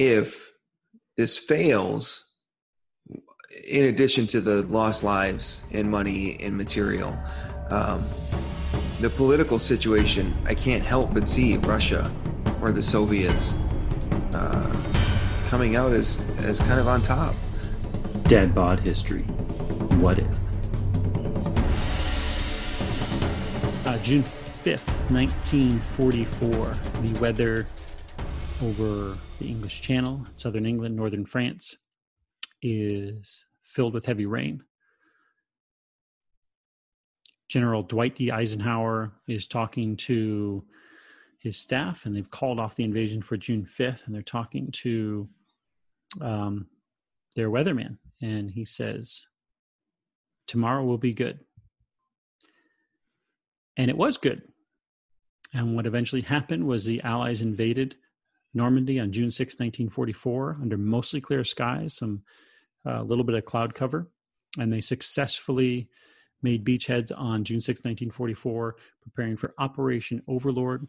if this fails, in addition to the lost lives and money and material, um, the political situation, I can't help but see Russia or the Soviets uh, coming out as, as kind of on top. Dad bod history. What if? Uh, June 5th, 1944, the weather over the English Channel, southern England, northern France, is filled with heavy rain. General Dwight D. Eisenhower is talking to his staff, and they've called off the invasion for June 5th, and they're talking to um, their weatherman, and he says, Tomorrow will be good. And it was good. And what eventually happened was the Allies invaded Normandy on June 6, 1944, under mostly clear skies, some a uh, little bit of cloud cover, and they successfully made beachheads on June 6, 1944, preparing for Operation Overlord,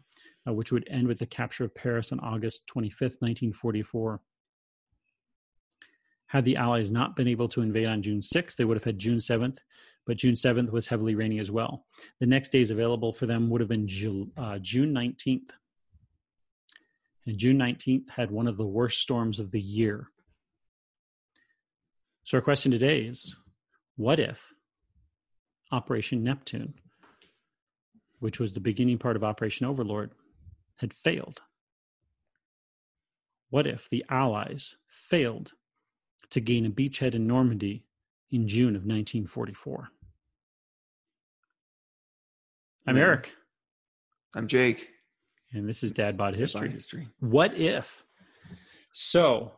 uh, which would end with the capture of Paris on August 25, 1944. Had the Allies not been able to invade on June 6th, they would have had June 7th, but June 7th was heavily rainy as well. The next days available for them would have been uh, June 19th. And June 19th had one of the worst storms of the year. So, our question today is what if Operation Neptune, which was the beginning part of Operation Overlord, had failed? What if the Allies failed to gain a beachhead in Normandy in June of 1944. I'm. Eric. I'm Jake. And this is Dad Bod History. History. What if? So,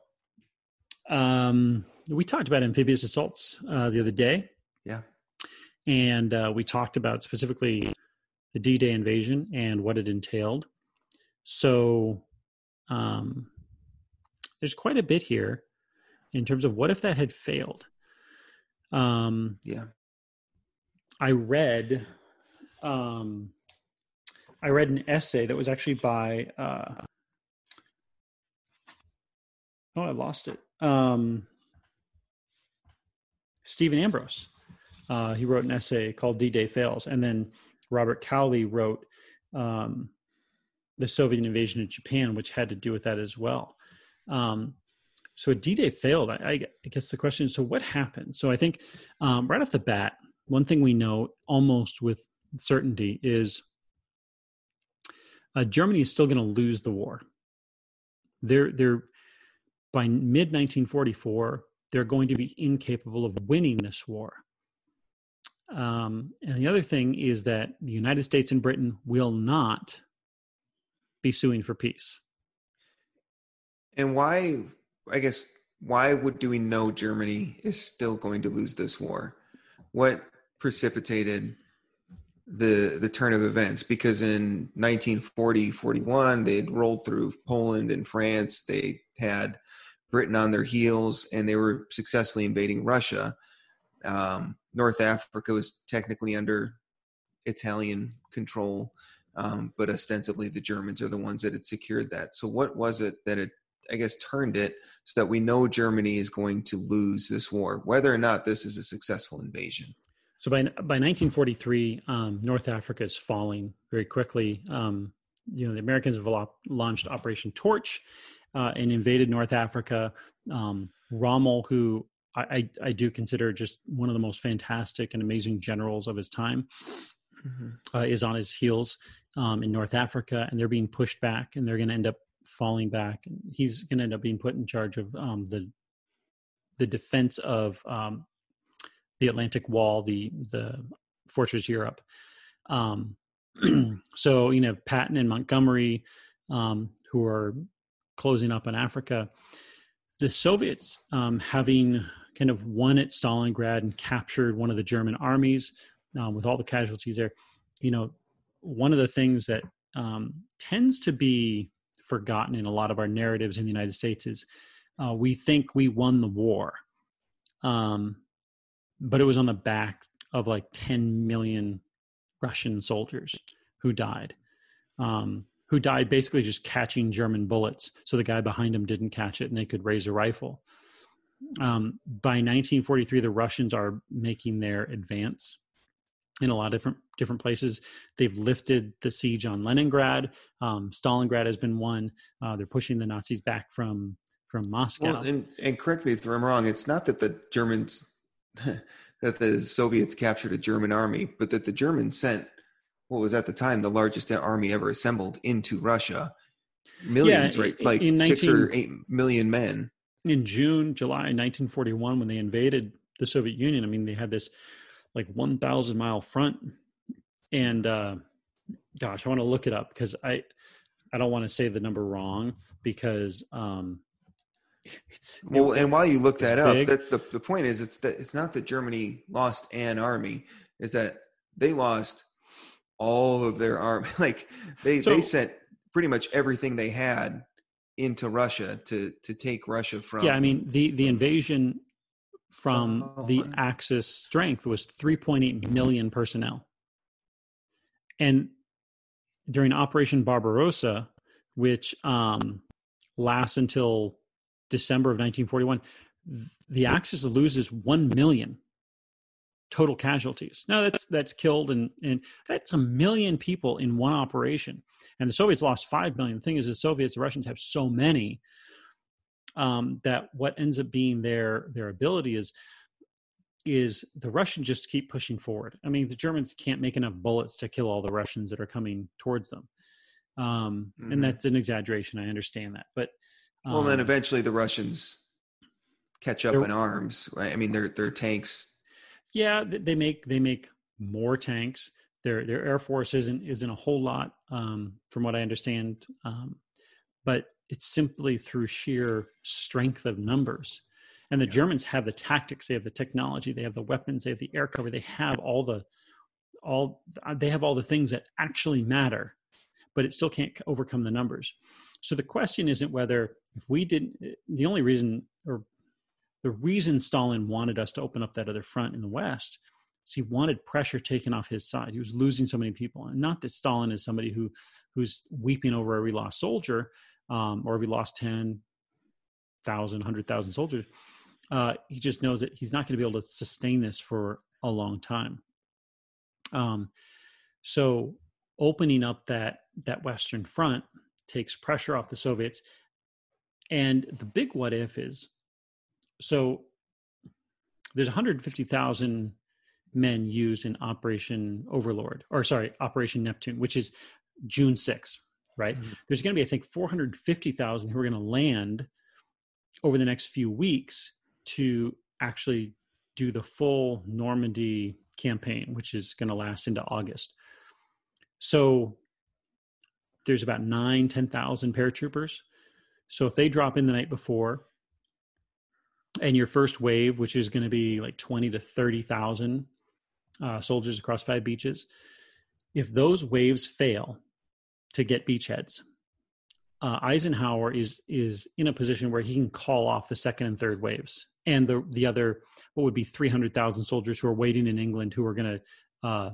um, we talked about amphibious assaults uh, the other day. Yeah. And uh, we talked about specifically the D Day invasion and what it entailed. So, um, there's quite a bit here in terms of what if that had failed. Um, yeah, I read, um, I read an essay that was actually by, uh, oh, I lost it. Um, Stephen Ambrose. Uh, he wrote an essay called D-Day Fails, and then Robert Cowley wrote um, the Soviet invasion of Japan, which had to do with that as well. Um, so D Day failed. I, I, guess the question is, so what happened? So I think um, right off the bat, one thing we know almost with certainty is uh, Germany is still going to lose the war. They're they're by mid 1944 they're going to be incapable of winning this war. Um, and the other thing is that the United States and Britain will not be suing for peace. And why I guess why would do we know Germany is still going to lose this war? What precipitated the the turn of events? Because in 1940, 41, they had rolled through Poland and France. They had Britain on their heels, and they were successfully invading Russia. Um, North Africa was technically under Italian control, um, but ostensibly the Germans are the ones that had secured that. So, what was it that had I guess, turned it so that we know Germany is going to lose this war, whether or not this is a successful invasion. So by by 1943, um, North Africa is falling very quickly. Um, you know, the Americans have launched Operation Torch uh, and invaded North Africa. Um, Rommel, who I, I, I, do consider just one of the most fantastic and amazing generals of his time, mm-hmm. uh, is on his heels um, in North Africa, and they're being pushed back, and they're going to end up falling back. He's going to end up being put in charge of um, the the defense of um, the Atlantic Wall, the the Fortress Europe. Um, so you know Patton and Montgomery, um, who are closing up on Africa. The Soviets, um, having kind of won at Stalingrad and captured one of the German armies um, with all the casualties there, you know, one of the things that tends to be forgotten in a lot of our narratives in the United States is uh, we think we won the war, um, but it was on the back of like 10 million Russian soldiers who died. Um, who died basically just catching German bullets. So the guy behind him didn't catch it and they could raise a rifle. Um, by 1943, the Russians are making their advance in a lot of different different places. They've lifted the siege on Leningrad. Um, Stalingrad has been won. Uh, they're pushing the Nazis back from from Moscow. Well, and, and correct me if I'm wrong. It's not that the Germans that the Soviets captured a German army, but that the Germans sent what was at the time the largest army ever assembled into Russia. Millions, Yeah, right? Like in six or eight million men. in June, July 1941, when they invaded the Soviet Union, I mean, they had this like 1,000 mile front. And uh, gosh, I want to look it up because I, I don't want to say the number wrong because um, it's Well, and while you look that up, that the, the point is, it's that it's not that Germany lost an army; is that they lost all of their army. Like they So- they sent pretty much everything they had into Russia to to take Russia from. yeah, I mean the the invasion from the Axis strength was 3.8 million personnel, and during Operation Barbarossa, which um, lasts until December of 1941, the Axis loses one million total casualties. Now that's that's killed and and that's a million people in one operation. And the Soviets lost five million. The thing is, the Soviets, the Russians have so many um, that what ends up being their their ability is is the Russians just keep pushing forward. I mean, the Germans can't make enough bullets to kill all the Russians that are coming towards them. Um, Mhm. And that's an exaggeration. I understand that, but well, then um, eventually the Russians catch up in arms. Right? I mean, their their tanks. yeah they make they make more tanks their their air force isn't isn't a whole lot um from what i understand um but it's simply through sheer strength of numbers and the Yeah. germans have the tactics they have the technology they have the weapons they have the air cover they have all the all they have all the things that actually matter but it still can't overcome the numbers so the question isn't whether if we didn't the only reason or the reason Stalin wanted us to open up that other front in the West is he wanted pressure taken off his side. He was losing so many people, and not that Stalin is somebody who who's weeping over every lost soldier um, or every lost 10,000, 100,000 soldiers. Uh, he just knows that he's not going to be able to sustain this for a long time. Um, so opening up that that Western front takes pressure off the Soviets. And the big what if is so there's 150,000 men used in Operation Overlord, or sorry, Operation Neptune, which is June 6th, right? Mhm. There's going to be, I think, 450,000 who are going to land over the next few weeks to actually do the full Normandy campaign, which is going to last into August. So there's about nine, 10,000 paratroopers. So if they drop in the night before, and your first wave, which is going to be like 20 to 30,000 uh, soldiers across five beaches, if those waves fail to get beachheads, uh, Eisenhower is is in a position where he can call off the second and third waves, and the the other what would be 300,000 soldiers who are waiting in England who are going to uh,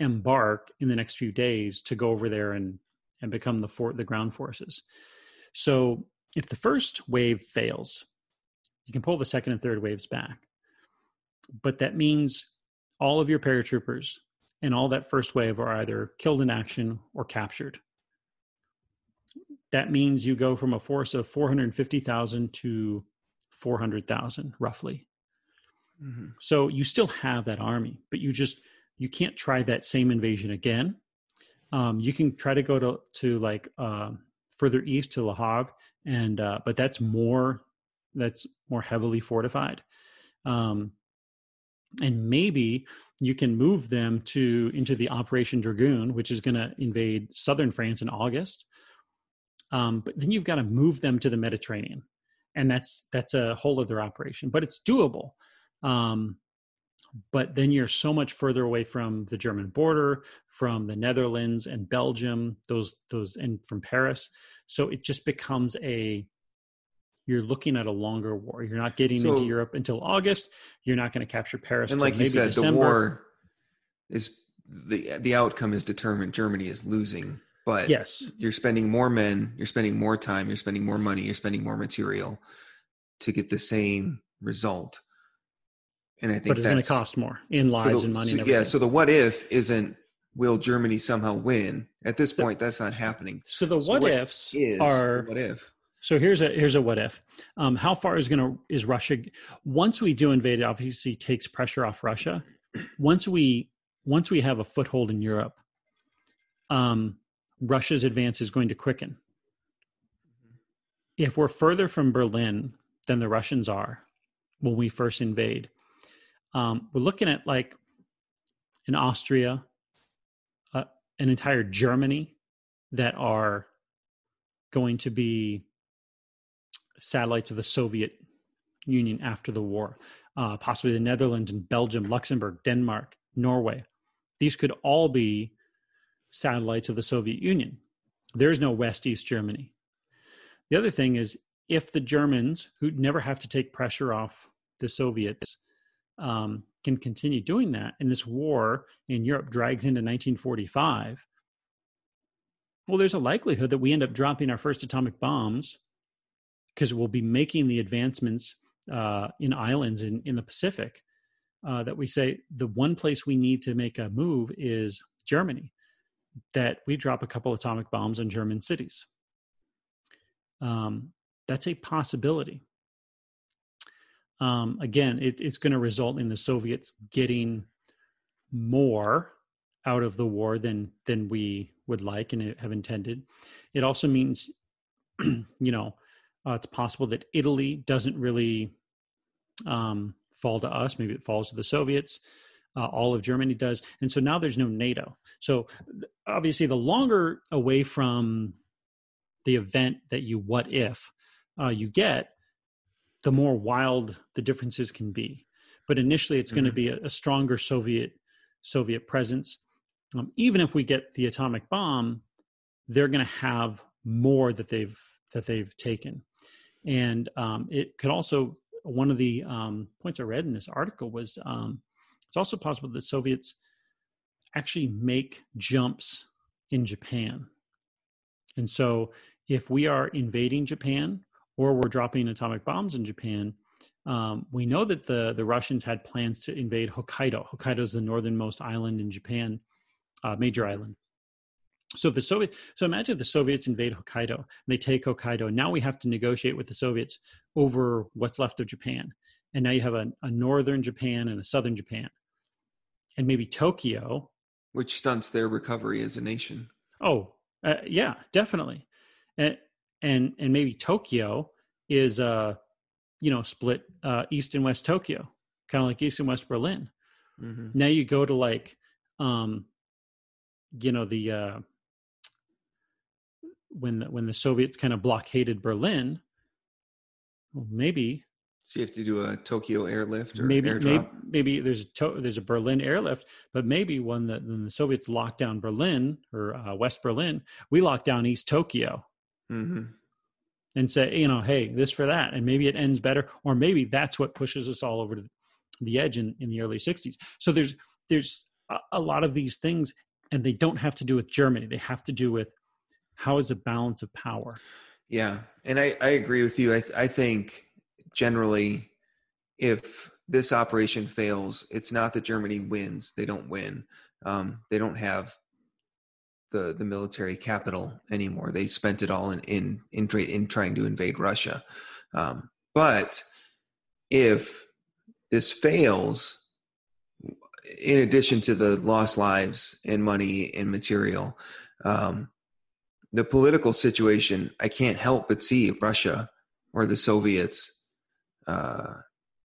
embark in the next few days to go over there and and become the fort the ground forces. So if the first wave fails, you can pull the second and third waves back. But that means all of your paratroopers and all that first wave are either killed in action or captured. That means you go from a force of 450,000 to 400,000 roughly. Mhm. So you still have that army, but you just you can't try that same invasion again. Um, you can try to go to to like uh, further east to La Havre, and uh, but that's more that's more heavily fortified. Um, and maybe you can move them to into the Operation Dragoon, which is going to invade southern France in August. Um, but then you've got to move them to the Mediterranean, and that's that's a whole other operation. But it's doable. Um, but then you're so much further away from the German border, from the Netherlands and Belgium, those those and from Paris. So it just becomes a you're looking at a longer war. You're not getting into Europe until August. You're not going to capture Paris. And like you maybe said, December. the war is the the outcome is determined. Germany is losing but yes, you're spending more men, you're spending more time, you're spending more money, you're spending more material to get the same result. And I think but it's going to cost more in so lives the- and money. so- and yeah. So the what if isn't will Germany somehow win? At this point, that's not happening. So the So what, what ifs are what if? so here's a here's a what if. Um, how far is gonna is Russia once we do invade? It obviously takes pressure off Russia. Once we once we have a foothold in Europe, um, Russia's advance is going to quicken. If we're further from Berlin than the Russians are when we first invade, um, we're looking at like in Austria, uh, an entire Germany that are going to be satellites of the Soviet Union after the war, uh, possibly the Netherlands and Belgium, Luxembourg, Denmark, Norway. These could all be satellites of the Soviet Union. There's no West East Germany. The other thing is if the Germans, who never have to take pressure off the Soviets, um, can continue doing that, and this war in Europe drags into 1945, well, there's a likelihood that we end up dropping our first atomic bombs because we'll be making the advancements uh, in islands in, in the Pacific. Uh, that we say the one place we need to make a move is Germany, that we drop a couple atomic bombs on German cities. Um, that's a possibility. Um, again, it, it's going to result in the Soviets getting more out of the war than than we would like and have intended. It also means, you know, uh, it's possible that Italy doesn't really um, fall to us. Maybe it falls to the Soviets. Uh, all of Germany does, and so now there's no NATO. So obviously, the longer away from the event that you what if uh, you get, the more wild the differences can be. But initially, it's going to be a, a stronger Soviet Soviet presence. Um, even if we get the atomic bomb, they're going to have more that they've that they've taken, and um, it could also one of the um, points I read in this article was um, it's also possible that Soviets actually make jumps in Japan, and so if we are invading Japan or we're dropping atomic bombs in Japan, um, we know that the the Russians had plans to invade Hokkaido. Hokkaido is the northernmost island in Japan, uh, major island. So if the Soviet, so imagine if the Soviets invade Hokkaido and they take Hokkaido. Now we have to negotiate with the Soviets over what's left of Japan, and now you have a, a northern Japan and a southern Japan, and maybe Tokyo. Which stunts their recovery as a nation. Oh, uh, yeah, definitely, and and and maybe Tokyo is uh you know split uh, east and west Tokyo, kind of like east and west Berlin. hmm Now you go to like um you know the uh when the, when the Soviets kind of blockaded Berlin. Well, maybe So you have to do a Tokyo airlift or maybe maybe, maybe there's a to- there's a Berlin airlift, but maybe when the when the Soviets locked down Berlin or uh, West Berlin, we locked down East Tokyo hmm and say, you know, hey, this for that, and maybe it ends better, or maybe that's what pushes us all over to the edge in, in the early '60s. So there's there's a, a lot of these things, and they don't have to do with Germany. They have to do with how is a balance of power. Yeah, and I, I agree with you. I I think generally, if this operation fails, it's not that Germany wins; they don't win. Um, they don't have the the military capital anymore. They spent it all in in in, in trying to invade Russia. Um, but if this fails, in addition to the lost lives and money and material, um, the political situation, I can't help but see Russia or the Soviets uh,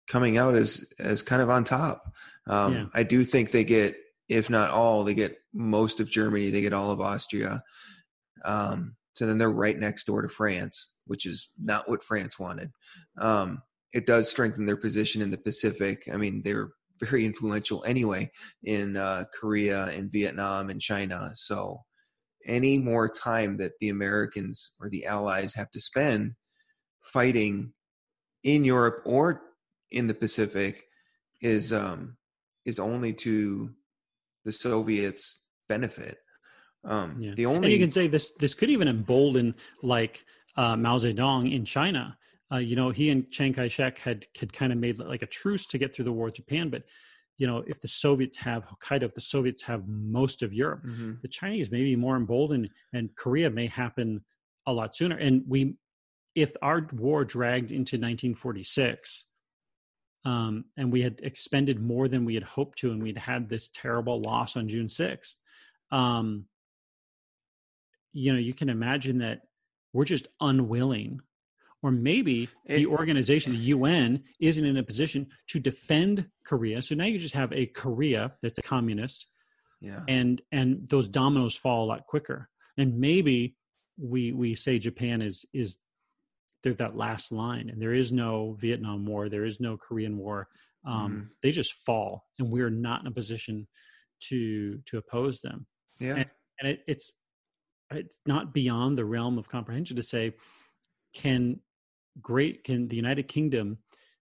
coming out as as kind of on top. Um, Yeah. I do think they get, if not all, they get most of Germany. They get all of Austria. Um, so then they're right next door to France, which is not what France wanted. Um, it does strengthen their position in the Pacific. I mean, they're very influential anyway in uh, Korea and Vietnam and China. So any more time that the Americans or the Allies have to spend fighting in Europe or in the Pacific is um, is only to the Soviets' benefit. Um, Yeah. The and only you can say this this could even embolden like uh, Mao Zedong in China. Uh, you know, he and Chiang Kai Shek had had kind of made like a truce to get through the war with Japan. But you know, if the Soviets have Hokkaido, if the Soviets have most of Europe, Mhm. the Chinese may be more emboldened, and Korea may happen a lot sooner. And we, if our war dragged into 1946, um, and we had expended more than we had hoped to, and we'd had this terrible loss on June 6th, um, you know, you can imagine that we're just unwilling. Or maybe the organization, the UN, isn't in a position to defend Korea. So now you just have a Korea that's a communist, yeah. and and those dominoes fall a lot quicker and maybe we we say japan is is they're that last line and there is no vietnam war there is no korean war um, Mhm. they just fall and we're not in a position to to oppose them yeah. and it, it's it's not beyond the realm of comprehension to say can great can the united kingdom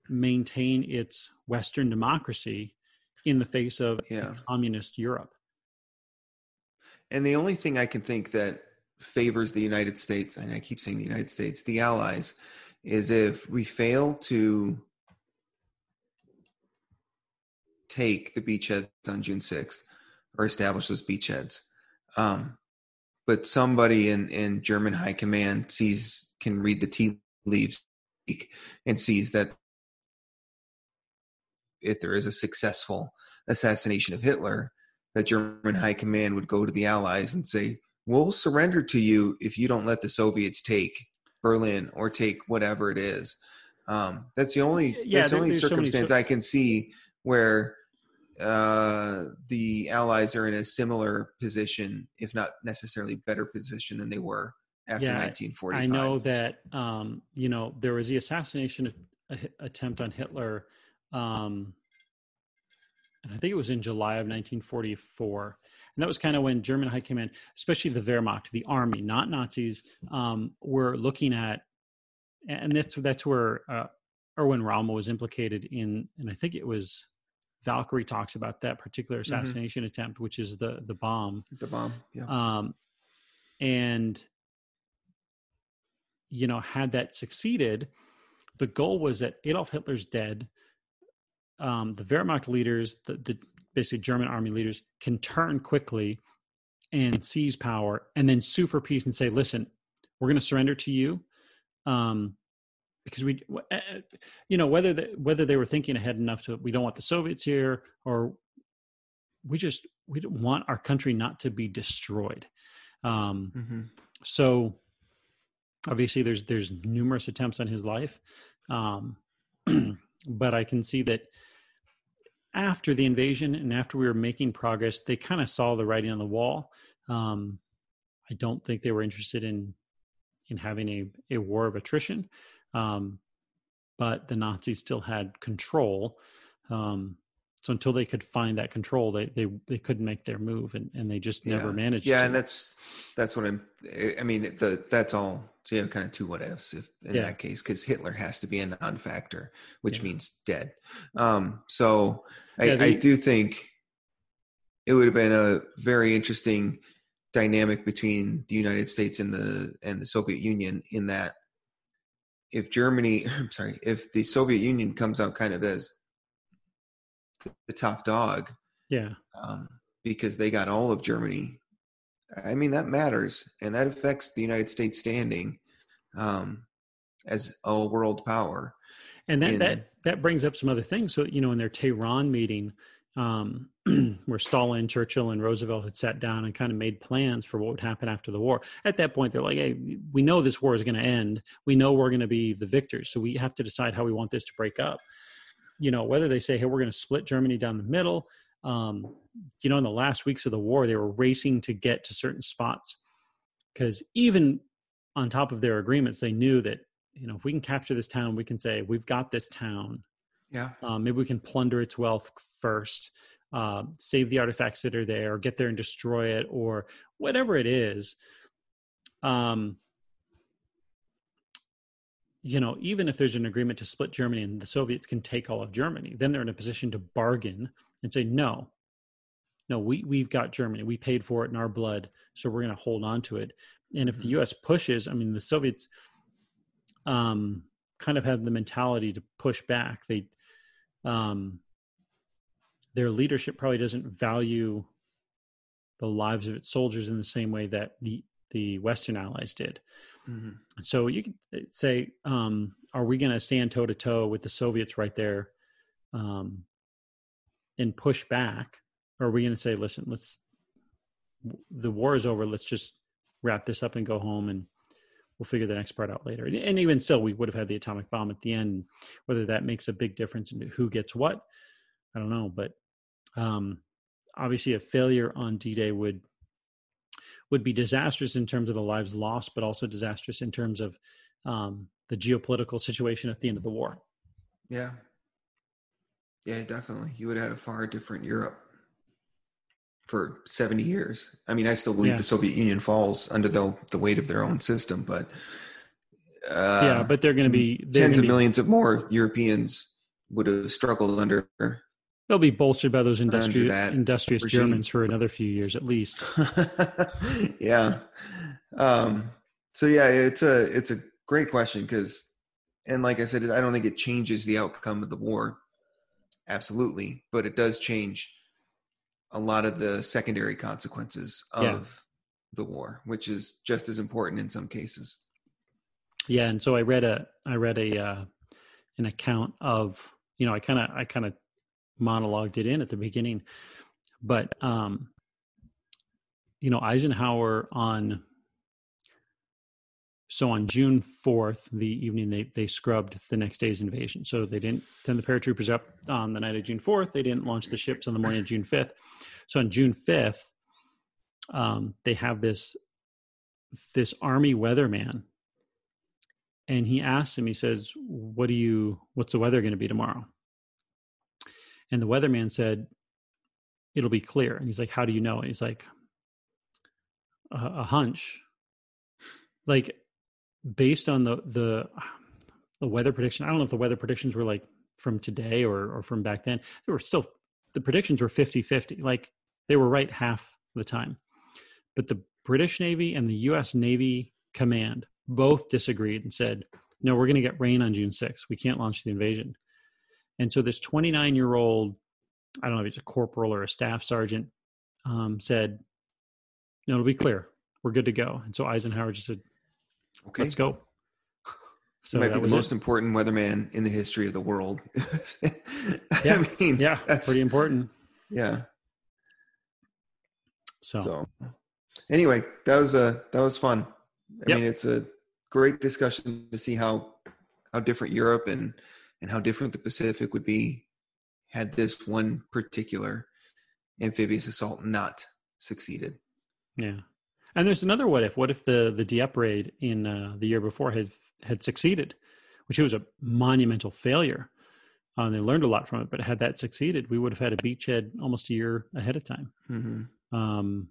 maintain its western democracy in the face of Yeah. communist europe And the only thing I can think that favors the United States, and I keep saying the United States, the Allies, is if we fail to take the beachheads on June 6th or establish those beachheads. Um, but somebody in, in German high command sees, can read the tea leaves and sees that if there is a successful assassination of Hitler, that German high command would go to the Allies and say, "We'll surrender to you if you don't let the Soviets take Berlin or take whatever it is." Um, that's the only Yeah, that's the only there's so circumstance I can see where uh, the Allies are in a similar position, if not necessarily better position than they were after Yeah, 1945. I know that um, you know there was the assassination a- attempt on Hitler, um, and I think it was in July of 1944, and that was kind of when German high command, especially the Wehrmacht, the army, not Nazis, um, were looking at, and that's that's where uh, Erwin Rommel was implicated in, and I think it was Valkyrie talks about that particular Mm-hmm. assassination attempt, which is the the bomb the bomb. Yeah. um, and you know had that succeeded the goal was that adolf hitler's dead um, the wehrmacht leaders the, the basically german army leaders can turn quickly and seize power and then sue for peace and say listen we're going to surrender to you um, because we uh, uh, you know whether the, whether they were thinking ahead enough to we don't want the soviets here or we just we don't want our country not to be destroyed um, hmm so obviously there's there's numerous attempts on his life um, but i can see that after the invasion and after we were making progress they kind of saw the writing on the wall. Um, i don't think they were interested in in having a, a war of attrition um, but the nazis still had control. Um, so until they could find that control they they, they couldn't make their move and, and they just never Yeah. managed Yeah, to. and that's that's what I'm. I mean, the that's all. So you have kind of two what ifs if, in Yeah. that case, because Hitler has to be a non-factor, which Yeah. means dead. Um, so I, Yeah, the- I do think it would have been a very interesting dynamic between the United States and the and the Soviet Union in that if Germany, I'm sorry, if the Soviet Union comes out kind of as the top dog, yeah um, because they got all of Germany. I mean, that matters, and that affects the United States standing um, as a world power. and that in- that that brings up some other things so you know in their tehran meeting um, where stalin churchill and roosevelt had sat down and kind of made plans for what would happen after the war at that point they're like hey we know this war is going to end we know we're going to be the victors so we have to decide how we want this to break up you know whether they say hey we're going to split germany down the middle um, you know in the last weeks of the war they were racing to get to certain spots because even on top of their agreements they knew that you know if we can capture this town we can say we've got this town. Yeah, um, maybe we can plunder its wealth first uh, save the artifacts that are there or get there and destroy it or whatever it is. Um, you know even if there's an agreement to split germany and the soviets can take all of germany then they're in a position to bargain and say no no, we we've got Germany. We paid for it in our blood, so we're going to hold on to it. And if the U.S. pushes, I mean, the Soviets um, kind of have the mentality to push back. They um, their leadership probably doesn't value the lives of its soldiers in the same way that the the Western allies did. Mm-hmm. So you could uh, say, um, are we going to stand toe to toe with the Soviets right there um, and push back? Or are we going to say, listen, let's the war is over. Let's just wrap this up and go home, and we'll figure the next part out later. And even still, we would have had the atomic bomb at the end. Whether that makes a big difference in who gets what, I don't know. But um, obviously, a failure on D-Day would would be disastrous in terms of the lives lost, but also disastrous in terms of um, the geopolitical situation at the end of the war. Yeah. Yeah, definitely. You would have had a far different Europe for 70 years. I mean, I still believe yeah. the Soviet Union falls under the, the weight of their own system, but uh, yeah, but they're going to be tens of be, millions of more Europeans would have struggled under They'll be bolstered by those industrious, industrious Germans for another few years at least. yeah. Um, so yeah, it's a it's a great question because, and like I said, I don't think it changes the outcome of the war, absolutely, but it does change a lot of the secondary consequences of yeah. the war, which is just as important in some cases. Yeah, and so I read a I read a uh, an account of you know I kind of I kind of monologued it in at the beginning. But um, you know, Eisenhower on so on June fourth, the evening they they scrubbed the next day's invasion. So they didn't send the paratroopers up on the night of June fourth. They didn't launch the ships on the morning of June fifth. So on June fifth, um, they have this this army weatherman and he asks him he says what do you what's the weather going to be tomorrow and the weatherman said, it'll be clear. And he's like, how do you know? And he's like, a, a hunch. Like based on the, the, the weather prediction. I don't know if the weather predictions were like from today or, or from back then. They were still, the predictions were 50 50. Like they were right half the time. But the British Navy and the US Navy Command both disagreed and said, no, we're going to get rain on June 6th. We can't launch the invasion. And so this 29 year old, I don't know if it's a corporal or a staff sergeant, um, said, "No, it'll be clear. We're good to go." And so Eisenhower just said, "Okay, let's go." So he might be the most it. important weatherman in the history of the world. yeah, I mean, yeah, that's pretty important. Yeah. So. so, anyway, that was a uh, that was fun. I yep. mean, it's a great discussion to see how how different Europe and and how different the Pacific would be had this one particular amphibious assault not succeeded. Yeah. And there's another what if. What if the the Dieppe raid in uh, the year before had had succeeded, which was a monumental failure. Uh, and they learned a lot from it. But had that succeeded, we would have had a beachhead almost a year ahead of time. Mm-hmm. Um,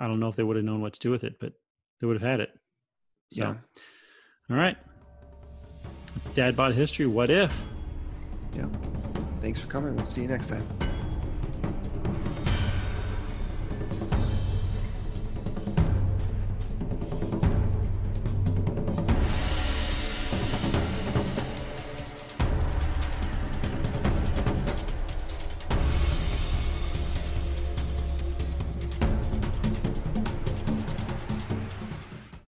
I don't know if they would have known what to do with it, but they would have had it. So, yeah. All right. It's Dad Bod History. What if? Yeah. Thanks for coming. We'll see you next time.